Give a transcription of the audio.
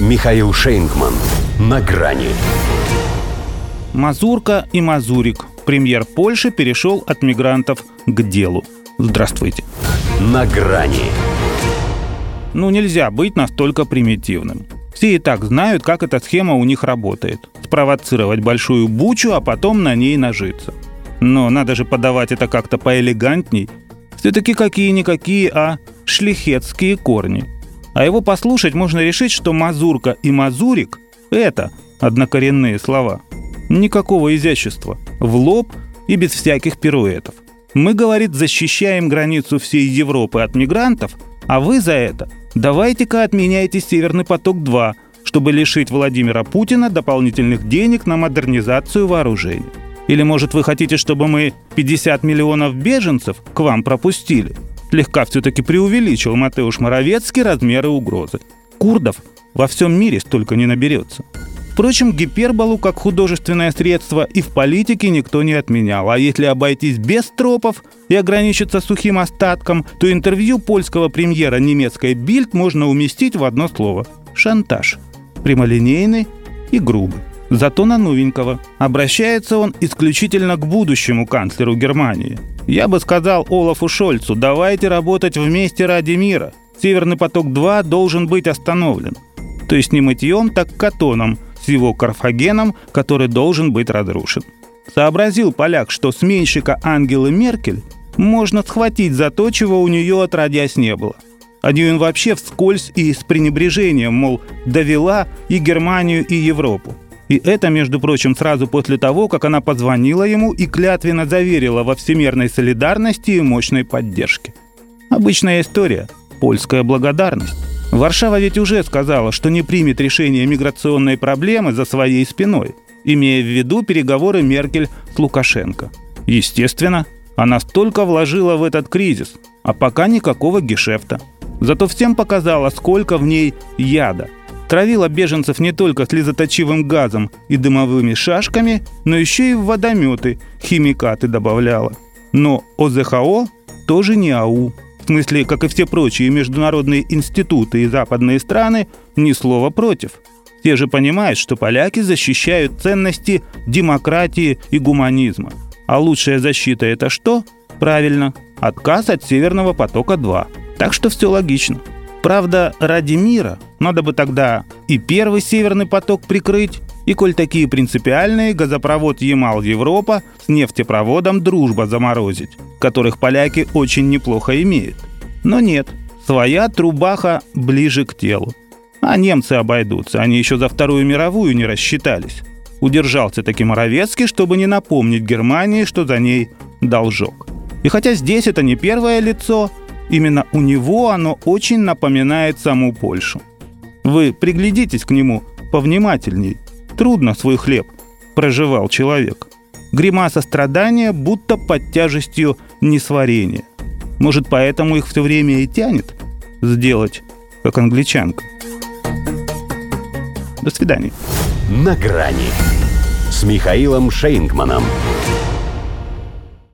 Михаил Шейнгман. На грани. Мазурка и Мазурик. Премьер Польши перешел от мигрантов к делу. Здравствуйте. На грани. Ну, нельзя быть настолько примитивным. Все и так знают, как эта схема у них работает. Спровоцировать большую бучу, а потом на ней нажиться. Но надо же подавать это как-то поэлегантней. Все-таки какие-никакие, а шлихетские корни. А его послушать можно решить, что мазурка и мазурик – это однокоренные слова. Никакого изящества. В лоб и без всяких пируэтов. Мы, говорит, защищаем границу всей Европы от мигрантов, а вы за это давайте-ка отменяйте «Северный поток-2», чтобы лишить Владимира Путина дополнительных денег на модернизацию вооружений. Или, может, вы хотите, чтобы мы 50 миллионов беженцев к вам пропустили? Слегка все-таки преувеличил Матеуш Моровецкий размеры угрозы. Курдов во всем мире столько не наберется. Впрочем, гиперболу как художественное средство и в политике никто не отменял. А если обойтись без тропов и ограничиться сухим остатком, то интервью польского премьера немецкой Бильд можно уместить в одно слово – шантаж. Прямолинейный и грубый. Зато на новенького. Обращается он исключительно к будущему канцлеру Германии. Я бы сказал Олафу Шольцу, давайте работать вместе ради мира. Северный поток-2 должен быть остановлен. То есть не мытьем, так катоном с его Карфагеном, который должен быть разрушен. Сообразил поляк, что сменщика Ангелы Меркель можно схватить за то, чего у нее отродясь не было. Нее он вообще вскользь и с пренебрежением, мол, довела и Германию, и Европу. И это, между прочим, сразу после того, как она позвонила ему и клятвенно заверила во всемирной солидарности и мощной поддержке. Обычная история. Польская благодарность. Варшава ведь уже сказала, что не примет решение миграционной проблемы за своей спиной, имея в виду переговоры Меркель с Лукашенко. Естественно, она столько вложила в этот кризис, а пока никакого гешефта. Зато всем показала, сколько в ней яда – Травила беженцев не только слезоточивым газом и дымовыми шашками, но еще и в водометы химикаты добавляла. Но ОЗХО тоже не АУ. В смысле, как и все прочие международные институты и западные страны, ни слова против. Те же понимают, что поляки защищают ценности демократии и гуманизма. А лучшая защита это что? Правильно, отказ от Северного потока-2. Так что все логично. Правда, ради мира надо бы тогда и первый северный поток прикрыть, и коль такие принципиальные, газопровод Ямал-Европа с нефтепроводом «Дружба» заморозить, которых поляки очень неплохо имеют. Но нет, своя трубаха ближе к телу. А немцы обойдутся, они еще за Вторую мировую не рассчитались. Удержался таки Моровецкий, чтобы не напомнить Германии, что за ней должок. И хотя здесь это не первое лицо, Именно у него оно очень напоминает саму Польшу. Вы приглядитесь к нему повнимательней. Трудно свой хлеб проживал человек. Гримаса страдания будто под тяжестью несварения. Может, поэтому их все время и тянет сделать, как англичанка. До свидания. На грани с Михаилом Шейнгманом.